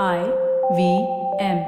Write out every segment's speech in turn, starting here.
I V M.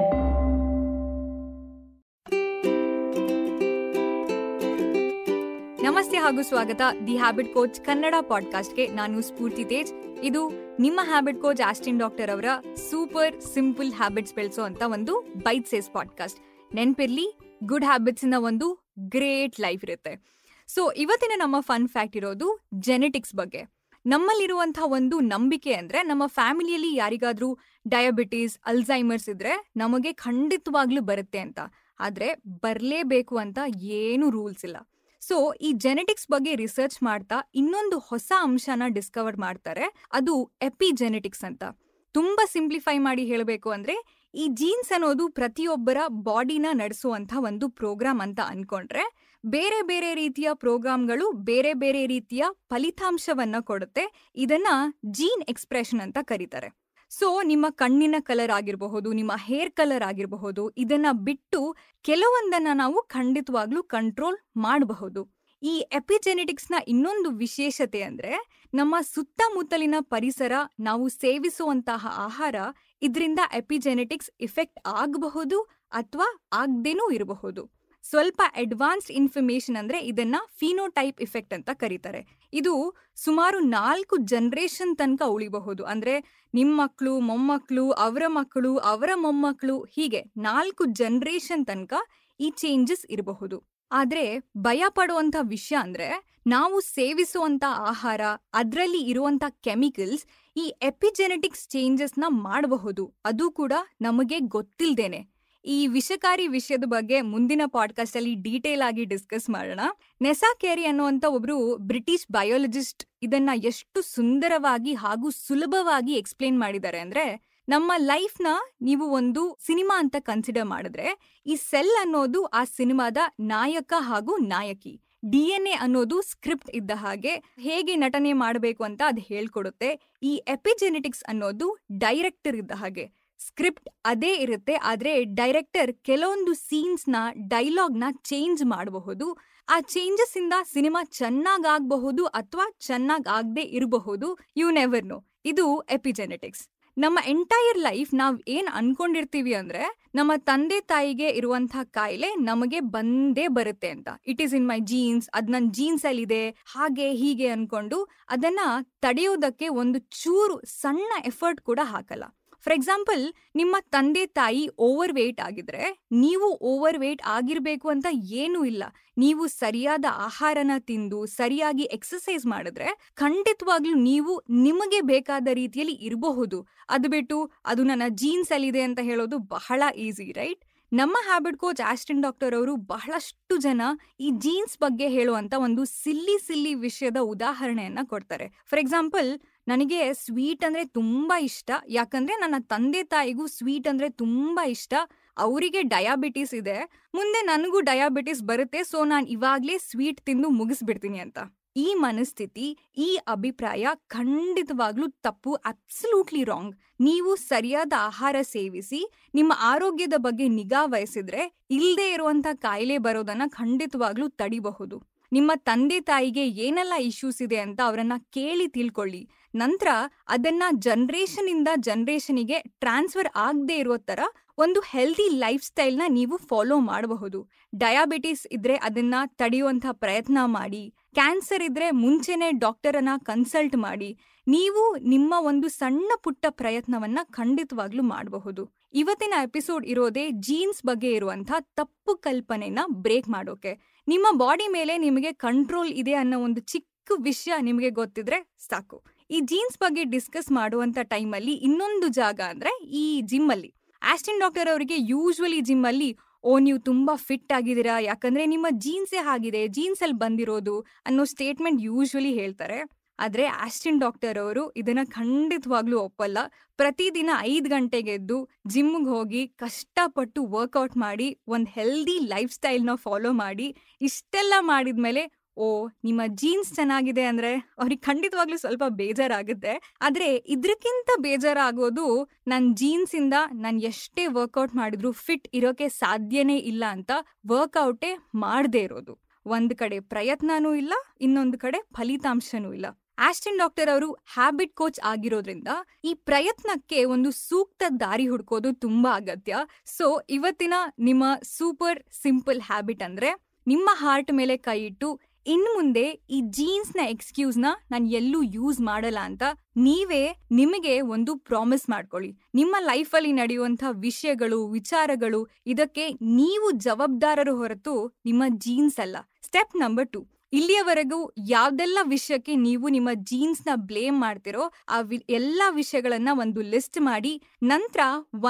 ನಮಸ್ತೆ ಹಾಗೂ ಸ್ವಾಗತ. ದಿ ಹ್ಯಾಬಿಟ್ ಕೋಚ್ ಕನ್ನಡ ಪಾಡ್ಕಾಸ್ಟ್ಗೆ ನಾನು ಸ್ಫೂರ್ತಿ ತೇಜ್. ಇದು ನಿಮ್ಮ ಹ್ಯಾಬಿಟ್ ಕೋಚ್ ಆಸ್ಟಿನ್ ಡಾಕ್ಟರ್ ಅವರ ಸೂಪರ್ ಸಿಂಪಲ್ ಹ್ಯಾಬಿಟ್ಸ್ ಬೆಳೆಸೋ ಅಂತ ಒಂದು ಬೈಟ್ ಸೇಸ್ ಪಾಡ್ಕಾಸ್ಟ್ ನೆನ್ಪಿರ್ಲಿ ಗುಡ್ ಹ್ಯಾಬಿಟ್ಸ್ ಇಂದ ಒಂದು ಗ್ರೇಟ್ ಲೈಫ್ ಇರುತ್ತೆ. ಸೊ ಇವತ್ತಿನ ನಮ್ಮ ಫನ್ ಫ್ಯಾಕ್ಟ್ ಇರೋದು ಜೆನೆಟಿಕ್ಸ್ ಬಗ್ಗೆ. ನಮ್ಮಲ್ಲಿರುವಂತಹ ಒಂದು ನಂಬಿಕೆ ಅಂದ್ರೆ ನಮ್ಮ ಫ್ಯಾಮಿಲಿಯಲ್ಲಿ ಯಾರಿಗಾದ್ರೂ ಡಯಾಬಿಟೀಸ್ ಅಲ್ಝೈಮರ್ಸ್ ಇದ್ರೆ ನಮಗೆ ಖಂಡಿತವಾಗ್ಲೂ ಬರುತ್ತೆ ಅಂತ. ಆದ್ರೆ ಬರಲೇಬೇಕು ಅಂತ ಏನು ರೂಲ್ಸ್ ಇಲ್ಲ. ಸೊ ಈ ಜೆನೆಟಿಕ್ಸ್ ಬಗ್ಗೆ ರಿಸರ್ಚ್ ಮಾಡ್ತಾ ಇನ್ನೊಂದು ಹೊಸ ಅಂಶನ ಡಿಸ್ಕವರ್ ಮಾಡ್ತಾರೆ. ಅದು ಎಪಿಜೆನೆಟಿಕ್ಸ್ ಅಂತ. ತುಂಬಾ ಸಿಂಪ್ಲಿಫೈ ಮಾಡಿ ಹೇಳಬೇಕು ಅಂದ್ರೆ ಈ ಜೀನ್ಸ್ ಅನ್ನೋದು ಪ್ರತಿಯೊಬ್ಬರ ಬಾಡಿನ ನಡೆಸುವಂತ ಒಂದು ಪ್ರೋಗ್ರಾಮ್ ಅಂತ ಅನ್ಕೊಂಡ್ರೆ ಬೇರೆ ಬೇರೆ ರೀತಿಯ ಪ್ರೋಗ್ರಾಮ್ಗಳು ಬೇರೆ ಬೇರೆ ರೀತಿಯ ಫಲಿತಾಂಶವನ್ನ ಕೊಡುತ್ತೆ. ಇದನ್ನ ಜೀನ್ ಎಕ್ಸ್ಪ್ರೆಷನ್ ಅಂತ ಕರೀತಾರೆ. ಸೊ, ನಿಮ್ಮ ಕಣ್ಣಿನ ಕಲರ್ ಆಗಿರಬಹುದು, ನಿಮ್ಮ ಹೇರ್ ಕಲರ್ ಆಗಿರಬಹುದು, ಇದನ್ನ ಬಿಟ್ಟು ಕೆಲವೊಂದನ್ನ ನಾವು ಖಂಡಿತವಾಗ್ಲೂ ಕಂಟ್ರೋಲ್ ಮಾಡಬಹುದು. ಈ ಎಪಿಜೆನೆಟಿಕ್ಸ್ನ ಇನ್ನೊಂದು ವಿಶೇಷತೆ ಅಂದ್ರೆ, ನಮ್ಮ ಸುತ್ತಮುತ್ತಲಿನ ಪರಿಸರ, ನಾವು ಸೇವಿಸುವಂತಹ ಆಹಾರ, ಇದರಿಂದ ಎಪಿಜೆನೆಟಿಕ್ಸ್ ಇಫೆಕ್ಟ್ ಆಗಬಹುದು ಅಥವಾ ಆಗದೇನೂ ಇರಬಹುದು. ಸ್ವಲ್ಪ ಅಡ್ವಾನ್ಸ್ಡ್ ಇನ್ಫಾರ್ಮೇಶನ್ ಅಂದ್ರೆ ಇದನ್ನ ಫಿನೋಟೈಪ್ ಇಫೆಕ್ಟ್ ಅಂತ ಕರೀತಾರೆ. ಇದು ಸುಮಾರು ನಾಲ್ಕು ಜನ್ರೇಷನ್ ತನಕ ಉಳಿಬಹುದು. ಅಂದ್ರೆ ನಿಮ್ಮ ಮಕ್ಕಳು ಮೊಮ್ಮಕ್ಕಳು ಅವರ ಮಕ್ಕಳು ಅವರ ಮೊಮ್ಮಕ್ಕಳು ಹೀಗೆ ನಾಲ್ಕು ಜನ್ರೇಷನ್ ತನಕ ಈ ಚೇಂಜಸ್ ಇರಬಹುದು. ಆದ್ರೆ ಭಯ ಪಡುವಂಥ ವಿಷಯ ಅಂದ್ರೆ ನಾವು ಸೇವಿಸುವಂಥ ಆಹಾರ, ಅದರಲ್ಲಿ ಇರುವಂಥ ಕೆಮಿಕಲ್ಸ್ ಈ ಎಪಿಜೆನೆಟಿಕ್ಸ್ ಚೇಂಜಸ್ನ ಮಾಡಬಹುದು. ಅದು ಕೂಡ ನಮಗೆ ಗೊತ್ತಿಲ್ದೇನೆ. ಈ ವಿಷಕಾರಿ ವಿಷಯದ ಬಗ್ಗೆ ಮುಂದಿನ ಪಾಡ್ಕಾಸ್ಟ್ ಅಲ್ಲಿ ಡೀಟೇಲ್ ಆಗಿ ಡಿಸ್ಕಸ್ ಮಾಡೋಣ. ನೆಸಾ ಕೇರಿ ಅನ್ನುವಂತ ಒಬ್ರು ಬ್ರಿಟಿಷ್ ಬಯೋಲಜಿಸ್ಟ್ ಇದನ್ನ ಎಷ್ಟು ಸುಂದರವಾಗಿ ಹಾಗೂ ಸುಲಭವಾಗಿ ಎಕ್ಸ್ಪ್ಲೇನ್ ಮಾಡಿದ್ದಾರೆ ಅಂದ್ರೆ, ನಮ್ಮ ಲೈಫ್ನ ನೀವು ಒಂದು ಸಿನಿಮಾ ಅಂತ ಕನ್ಸಿಡರ್ ಮಾಡಿದ್ರೆ, ಈ ಸೆಲ್ ಅನ್ನೋದು ಆ ಸಿನಿಮಾದ ನಾಯಕ ಹಾಗೂ ನಾಯಕಿ. ಡಿ ಎನ್ ಎ ಅನ್ನೋದು ಸ್ಕ್ರಿಪ್ಟ್ ಇದ್ದ ಹಾಗೆ ಹೇಗೆ ನಟನೆ ಮಾಡಬೇಕು ಅಂತ ಅದು ಹೇಳ್ಕೊಡುತ್ತೆ. ಈ ಎಪಿಜೆನೆಟಿಕ್ಸ್ ಅನ್ನೋದು ಡೈರೆಕ್ಟರ್ ಇದ್ದ ಹಾಗೆ. ಸ್ಕ್ರಿಪ್ಟ್ ಅದೇ ಇರುತ್ತೆ, ಆದರೆ ಡೈರೆಕ್ಟರ್ ಕೆಲವೊಂದು ಸೀನ್ಸ್ನ ಡೈಲಾಗ್ನ ಚೇಂಜ್ ಮಾಡಬಹುದು. ಆ ಚೇಂಜಸ್ ಇಂದ ಸಿನಿಮಾ ಚೆನ್ನಾಗ್ ಆಗಬಹುದು ಅಥವಾ ಚೆನ್ನಾಗ್ ಆಗದೆ ಇರಬಹುದು, ಯು ನೆವರ್ ನೋ. ಇದು ಎಪಿಜೆನೆಟಿಕ್ಸ್. ನಮ್ಮ ಎಂಟೈರ್ ಲೈಫ್ ನಾವ್ ಏನ್ ಅನ್ಕೊಂಡಿರ್ತೀವಿ ಅಂದ್ರೆ, ನಮ್ಮ ತಂದೆ ತಾಯಿಗೆ ಇರುವಂತಹ ಕಾಯಿಲೆ ನಮಗೆ ಬಂದೇ ಬರುತ್ತೆ ಅಂತ. It is in my genes ಅದ್ ನನ್ ಜೀನ್ಸ್ ಅಲ್ಲಿ ಇದೆ ಹಾಗೆ ಹೀಗೆ ಅನ್ಕೊಂಡು ಅದನ್ನ ತಡೆಯೋದಕ್ಕೆ ಒಂದು ಚೂರು ಸಣ್ಣ ಎಫರ್ಟ್ ಕೂಡ ಹಾಕಲ್ಲ. ಫಾರ್ ಎಕ್ಸಾಂಪಲ್ ನಿಮ್ಮ ತಂದೆ ತಾಯಿ ಓವರ್ ವೇಟ್ ಆಗಿದ್ರೆ ನೀವು ಓವರ್ ವೇಟ್ ಆಗಿರಬೇಕು ಅಂತ ಏನೂ ಇಲ್ಲ. ನೀವು ಸರಿಯಾದ ಆಹಾರನ ತಿಂದು, ಸರಿಯಾಗಿ ಎಕ್ಸಸೈಸ್ ಮಾಡಿದ್ರೆ ಖಂಡಿತವಾಗ್ಲೂ ನೀವು ನಿಮಗೆ ಬೇಕಾದ ರೀತಿಯಲ್ಲಿ ಇರಬಹುದು. ಅದು ಬಿಟ್ಟು ಅದು ನನ್ನ ಜೀನ್ಸ್ ಅಲ್ಲಿದೆ ಅಂತ ಹೇಳೋದು ಬಹಳ ಈಸಿ ರೈಟ್ ನಮ್ಮ ಹ್ಯಾಬಿಟ್ ಕೋಚ್ ಆಸ್ಟಿನ್ ಡಾಕ್ಟರ್ ಅವರು ಬಹಳಷ್ಟು ಜನ ಈ ಜೀನ್ಸ್ ಬಗ್ಗೆ ಹೇಳುವಂತ ಒಂದು ಸಿಲ್ಲಿ ಸಿಲ್ಲಿ ವಿಷಯದ ಉದಾಹರಣೆಯನ್ನ ಕೊಡ್ತಾರೆ. ಫಾರ್ ಎಕ್ಸಾಂಪಲ್ ನನಗೆ ಸ್ವೀಟ್ ಅಂದ್ರೆ ತುಂಬಾ ಇಷ್ಟ. ಯಾಕಂದ್ರೆ ನನ್ನ ತಂದೆ ತಾಯಿಗೂ ಸ್ವೀಟ್ ಅಂದ್ರೆ ತುಂಬಾ ಇಷ್ಟ. ಅವರಿಗೆ ಡಯಾಬಿಟಿಸ್ ಇದೆ. ಮುಂದೆ ನನಗೂ ಡಯಾಬಿಟಿಸ್ ಬರುತ್ತೆ. ಸೊ ನಾನು ಇವಾಗ್ಲೇ ಸ್ವೀಟ್ ತಿಂದು ಮುಗಿಸ್ಬಿಡ್ತೀನಿ ಅಂತ. ಈ ಮನಸ್ಥಿತಿ, ಈ ಅಭಿಪ್ರಾಯ ಖಂಡಿತವಾಗ್ಲೂ ತಪ್ಪು ಅಬ್ಸಲ್ಯೂಟ್ಲಿ ರಾಂಗ್ ನೀವು ಸರಿಯಾದ ಆಹಾರ ಸೇವಿಸಿ, ನಿಮ್ಮ ಆರೋಗ್ಯದ ಬಗ್ಗೆ ನಿಗಾ ವಹಿಸಿದ್ರೆ ಇಲ್ಲದೆ ಇರುವಂತ ಕಾಯಿಲೆ ಬರೋದನ್ನ ಖಂಡಿತವಾಗ್ಲೂ ತಡಿಬಹುದು. ನಿಮ್ಮ ತಂದೆ ತಾಯಿಗೆ ಏನೆಲ್ಲ ಇಶ್ಯೂಸ್ ಇದೆ ಅಂತ ಅವರನ್ನ ಕೇಳಿ ತಿಳ್ಕೊಳ್ಳಿ. ನಂತರ ಅದನ್ನ ಜನ್ರೇಷನ್ ಇಂದ ಜನ್ರೇಷನಿಗೆ ಟ್ರಾನ್ಸ್ಫರ್ ಆಗದೆ ಇರೋ ತರ ಒಂದು ಹೆಲ್ದಿ ಲೈಫ್ ಸ್ಟೈಲ್ನ ನೀವು ಫಾಲೋ ಮಾಡಬಹುದು. ಡಯಾಬಿಟಿಸ್ ಇದ್ರೆ ಅದನ್ನ ತಡೆಯುವಂತ ಪ್ರಯತ್ನ ಮಾಡಿ. ಕ್ಯಾನ್ಸರ್ ಇದ್ರೆ ಮುಂಚೆನೆ ಡಾಕ್ಟರ್ ಅನ್ನ ಕನ್ಸಲ್ಟ್ ಮಾಡಿ. ನೀವು ನಿಮ್ಮ ಒಂದು ಸಣ್ಣ ಪುಟ್ಟ ಪ್ರಯತ್ನವನ್ನ ಖಂಡಿತವಾಗ್ಲೂ ಮಾಡಬಹುದು. ಇವತ್ತಿನ ಎಪಿಸೋಡ್ ಇರೋದೇ ಜೀನ್ಸ್ ಬಗ್ಗೆ ಇರುವಂತ ತಪ್ಪು ಕಲ್ಪನೆನ ಬ್ರೇಕ್ ಮಾಡೋಕೆ. ನಿಮ್ಮ ಬಾಡಿ ಮೇಲೆ ನಿಮಗೆ ಕಂಟ್ರೋಲ್ ಇದೆ ಅನ್ನೋ ಒಂದು ಚಿಕ್ಕ ವಿಷಯ ನಿಮಗೆ ಗೊತ್ತಿದ್ರೆ ಸಾಕು. ಈ ಜೀನ್ಸ್ ಬಗ್ಗೆ ಡಿಸ್ಕಸ್ ಮಾಡುವಂತ ಟೈಮಲ್ಲಿ ಇನ್ನೊಂದು ಜಾಗ ಅಂದ್ರೆ ಈ ಜಿಮ್ ಅಲ್ಲಿ. ಆಸ್ಟಿನ್ ಡಾಕ್ಟರ್ ಅವರಿಗೆ ಯೂಶ್ವಲಿ ಜಿಮ್ ಅಲ್ಲಿ, ಓ, ನೀವು ತುಂಬಾ ಫಿಟ್ ಆಗಿದ್ದೀರಾ? ಯಾಕಂದ್ರೆ ನಿಮ್ಮ ಜೀನ್ಸೇ ಆಗಿದೆ ಜೀನ್ಸ್ ಅಲ್ಲಿ ಬಂದಿರೋದು ಅನ್ನೋ ಸ್ಟೇಟ್ಮೆಂಟ್ ಯೂಶ್ವಲಿ ಹೇಳ್ತಾರೆ. ಆದ್ರೆ ಆಸ್ಟಿನ್ ಡಾಕ್ಟರ್ ಅವರು ಇದನ್ನ ಖಂಡಿತವಾಗ್ಲೂ ಒಪ್ಪಲ್ಲ. ಪ್ರತಿದಿನ ಐದು ಗಂಟೆಗೆ ಎದ್ದು ಜಿಮ್ಗೆ ಹೋಗಿ ಕಷ್ಟಪಟ್ಟು ವರ್ಕೌಟ್ ಮಾಡಿ, ಒಂದು ಹೆಲ್ದಿ ಲೈಫ್ ಸ್ಟೈಲ್ನ ಫಾಲೋ ಮಾಡಿ, ಇಷ್ಟೆಲ್ಲ ಮಾಡಿದ್ಮೇಲೆ ಓ, ನಿಮ್ಮ ಜೀನ್ಸ್ ಚೆನ್ನಾಗಿದೆ ಅಂದ್ರೆ ಅವ್ರಿಗೆ ಖಂಡಿತವಾಗ್ಲೂ ಸ್ವಲ್ಪ ಬೇಜಾರಾಗುತ್ತೆ. ಆದ್ರೆ ಇದ್ರಕ್ಕಿಂತ ಬೇಜಾರಾಗೋದು ನನ್ನ ಜೀನ್ಸ್ ಇಂದ ನಾನು ಎಷ್ಟೇ ವರ್ಕೌಟ್ ಮಾಡಿದ್ರು ಫಿಟ್ ಇರೋಕೆ ಸಾಧ್ಯನೇ ಇಲ್ಲ ಅಂತ ವರ್ಕೌಟೇ ಮಾಡದೇ ಇರೋದು. ಒಂದ್ ಕಡೆ ಪ್ರಯತ್ನನೂ ಇಲ್ಲ, ಇನ್ನೊಂದು ಕಡೆ ಫಲಿತಾಂಶನೂ ಇಲ್ಲ. ಆಸ್ಟಿನ್ ಡಾಕ್ಟರ್ ಅವರು ಹ್ಯಾಬಿಟ್ ಕೋಚ್ ಆಗಿರೋದ್ರಿಂದ ಈ ಪ್ರಯತ್ನಕ್ಕೆ ಒಂದು ಸೂಕ್ತ ದಾರಿ ಹುಡ್ಕೋದು ತುಂಬಾ ಅಗತ್ಯ. ಸೊ ಇವತ್ತಿನ ನಿಮ್ಮ ಸೂಪರ್ ಸಿಂಪಲ್ ಹ್ಯಾಬಿಟ್ ಅಂದ್ರೆ ನಿಮ್ಮ ಹಾರ್ಟ್ ಮೇಲೆ ಕೈ ಇಟ್ಟು ಇನ್ ಮುಂದೆ ಈ ಜೀನ್ಸ್ನ ಎಕ್ಸ್ಕ್ಯೂಸ್ನ ನಾನು ಎಲ್ಲೂ ಯೂಸ್ ಮಾಡಲ್ಲ ಅಂತ ನೀವೇ ನಿಮಗೆ ಒಂದು ಪ್ರಾಮಿಸ್ ಮಾಡ್ಕೊಳ್ಳಿ. ನಿಮ್ಮ ಲೈಫ್ ಅಲ್ಲಿ ನಡೆಯುವಂತ ವಿಷಯಗಳು, ವಿಚಾರಗಳು ಇದಕ್ಕೆ ನೀವು ಜವಾಬ್ದಾರರು ಹೊರತು ನಿಮ್ಮ ಜೀನ್ಸ್ ಅಲ್ಲ. Step number two. ಇಲ್ಲಿಯವರೆಗೂ ಯಾವ್ದೆಲ್ಲ ವಿಷಯಕ್ಕೆ ನೀವು ನಿಮ್ಮ ಜೀನ್ಸ್ನ ಬ್ಲೇಮ್ ಮಾಡ್ತಿರೋ, ಆ ಎಲ್ಲ ವಿಷಯಗಳನ್ನ ಒಂದು ಲಿಸ್ಟ್ ಮಾಡಿ, ನಂತರ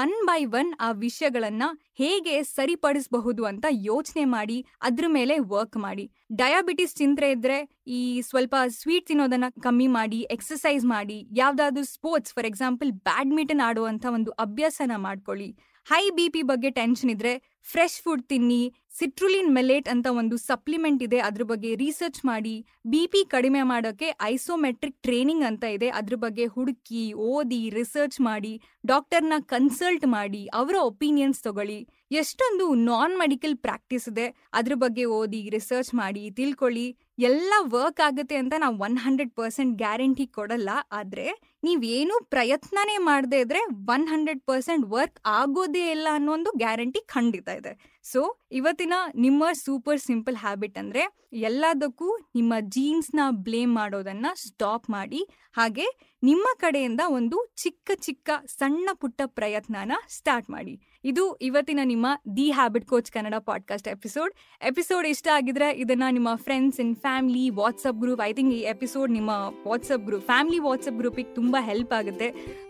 ಒನ್ ಬೈ ಒನ್ ಆ ವಿಷಯಗಳನ್ನ ಹೇಗೆ ಸರಿಪಡಿಸಬಹುದು ಅಂತ ಯೋಚನೆ ಮಾಡಿ, ಅದ್ರ ಮೇಲೆ ವರ್ಕ್ ಮಾಡಿ. ಡಯಾಬಿಟಿಸ್ ಚಿಂತೆ ಇದ್ರೆ ಈ ಸ್ವಲ್ಪ ಸ್ವೀಟ್ ತಿನ್ನೋದನ್ನ ಕಮ್ಮಿ ಮಾಡಿ ಎಕ್ಸಸೈಸ್ ಮಾಡಿ, ಯಾವ್ದಾದ್ರು ಸ್ಪೋರ್ಟ್ಸ್ ಫಾರ್ ಎಕ್ಸಾಂಪಲ್ ಬ್ಯಾಡ್ಮಿಂಟನ್ ಆಡುವಂತ ಒಂದು ಅಭ್ಯಾಸನ ಮಾಡ್ಕೊಳ್ಳಿ. ಹೈ ಬಿ ಪಿ ಬಗ್ಗೆ ಟೆನ್ಷನ್ ಇದ್ರೆ ಫ್ರೆಶ್ ಫುಡ್ ತಿನ್ನಿ, ಸಿಟ್ರುಲಿನ್ ಮೆಲೇಟ್ ಅಂತ ಒಂದು ಸಪ್ಲಿಮೆಂಟ್ ಇದೆ, ಅದ್ರ ಬಗ್ಗೆ ರಿಸರ್ಚ್ ಮಾಡಿ, ಬಿ ಪಿ ಕಡಿಮೆ ಮಾಡೋಕ್ಕೆ ಐಸೋಮೆಟ್ರಿಕ್ ಟ್ರೈನಿಂಗ್ ಅಂತ ಇದೆ, ಅದ್ರ ಬಗ್ಗೆ ಹುಡುಕಿ, ಓದಿ, ರಿಸರ್ಚ್ ಮಾಡಿ, ಡಾಕ್ಟರ್ನ ಕನ್ಸಲ್ಟ್ ಮಾಡಿ, ಅವರ ಒಪಿನಿಯನ್ಸ್ ತಗೊಳ್ಳಿ. ಎಷ್ಟೊಂದು ನಾನ್ ಮೆಡಿಕಲ್ ಪ್ರಾಕ್ಟೀಸ್ ಇದೆ, ಅದ್ರ ಬಗ್ಗೆ ಓದಿ, ರಿಸರ್ಚ್ ಮಾಡಿ, ತಿಳ್ಕೊಳ್ಳಿ. ಎಲ್ಲ ವರ್ಕ್ ಆಗುತ್ತೆ ಅಂತ ನಾವು ಒನ್ ಹಂಡ್ರೆಡ್ ಪರ್ಸೆಂಟ್ ಗ್ಯಾರಂಟಿ ಕೊಡಲ್ಲ, ಆದ್ರೆ ನೀವೇನು ಪ್ರಯತ್ನನೇ ಮಾಡದೇ ಇದ್ರೆ ಒನ್ ಹಂಡ್ರೆಡ್ ಪರ್ಸೆಂಟ್ ವರ್ಕ್ ಆಗೋದೇ ಇಲ್ಲ ಅನ್ನೋ ಒಂದು ಗ್ಯಾರಂಟಿ ಖಂಡಿತ ಇದೆ. ಸೊ ಇವತ್ತಿನ ನಿಮ್ಮ ಸೂಪರ್ ಸಿಂಪಲ್ ಹ್ಯಾಬಿಟ್ ಅಂದ್ರೆ ಎಲ್ಲದಕ್ಕೂ ನಿಮ್ಮ ಜೀನ್ಸ್ನ ಬ್ಲೇಮ್ ಮಾಡೋದನ್ನ ಸ್ಟಾಪ್ ಮಾಡಿ, ಹಾಗೆ ನಿಮ್ಮ ಕಡೆಯಿಂದ ಒಂದು ಚಿಕ್ಕ ಚಿಕ್ಕ ಸಣ್ಣ ಪುಟ್ಟ ಪ್ರಯತ್ನನ ಸ್ಟಾರ್ಟ್ ಮಾಡಿ. ಇದು ಇವತ್ತಿನ ನಿಮ್ಮ the habit coach Kannada podcast episode episode ಇಷ್ಟ ಆಗಿದ್ರೆ ಇದನ್ನ ನಿಮ್ಮ friends and family WhatsApp group I think ಈ ಎಪಿಸೋಡ್ ನಿಮ್ಮ ವಾಟ್ಸಪ್ ಗ್ರೂಪ್ ಫ್ಯಾಮಿಲಿ ವಾಟ್ಸಪ್ ಗ್ರೂಪಿಗೆ ತುಂಬಾ ಹೆಲ್ಪ್ ಆಗುತ್ತೆ.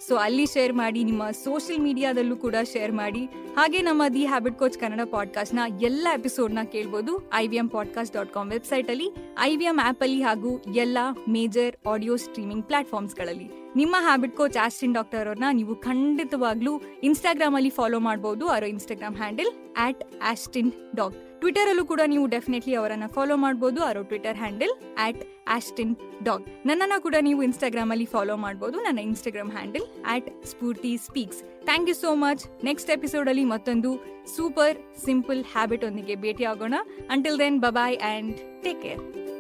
ಸೊ ಅಲ್ಲಿ ಶೇರ್ ಮಾಡಿ, ನಿಮ್ಮ ಸೋಷಿಯಲ್ ಮೀಡಿಯಾದಲ್ಲೂ ಕೂಡ ಶೇರ್ ಮಾಡಿ. ಹಾಗೆ ನಮ್ಮ ದಿ ಹ್ಯಾಬಿಟ್ ಕೋಚ್ ಕನ್ನಡ ಪಾಡ್ಕಾಸ್ಟ್ನ ಎಲ್ಲ ಎಪಿಸೋಡ್ನ ಕೇಳ್ಬೋದು. I V M podcast dot com ವೆಬ್ಸೈಟಲ್ಲಿ ಐ ವಿ ಎಂ ಆ್ಯಪಲ್ಲಿ ಹಾಗೂ ಎಲ್ಲ ಮೇಜರ್ ಆಡಿಯೋ ಸ್ಟ್ರೀಮಿಂಗ್ ಪ್ಲಾಟ್ಫಾರ್ಮ್ಸ್ಗಳಲ್ಲಿ ನಿಮ್ಮ ಹ್ಯಾಬಿಟ್ ಕೋಚ್ ಆಸ್ಟಿನ್ ಡಾಕ್ಟರ್ ಅವ್ರನ್ನ ನೀವು ಖಂಡಿತವಾಗ್ಲೂ ಇನ್ಸ್ಟಾಗ್ರಾಮ್ ಅಲ್ಲಿ ಫಾಲೋ ಮಾಡಬಹುದು ಅವರ Instagram handle at Austin Doc Twitter ಅಲ್ಲೂ ಕೂಡ ನೀವು ಡೆಫಿನೆಟ್ಲಿ ಅವರನ್ನ ಫಾಲೋ ಮಾಡಬಹುದು ಅವರ Twitter handle at Austin Doc ನನ್ನನ್ನು ಕೂಡ ನೀವು ಇನ್ಸ್ಟಾಗ್ರಾಮ್ ಅಲ್ಲಿ ಫಾಲೋ ಮಾಡಬಹುದು ನನ್ನ Instagram handle at Spoorthi speaks thank you so much next episode ಅಲ್ಲಿ ಮತ್ತೊಂದು ಸೂಪರ್ ಸಿಂಪಲ್ ಹ್ಯಾಬಿಟ್ ಒಂದಿಗೆ ಭೇಟಿ ಆಗೋಣ until then bye bye and take care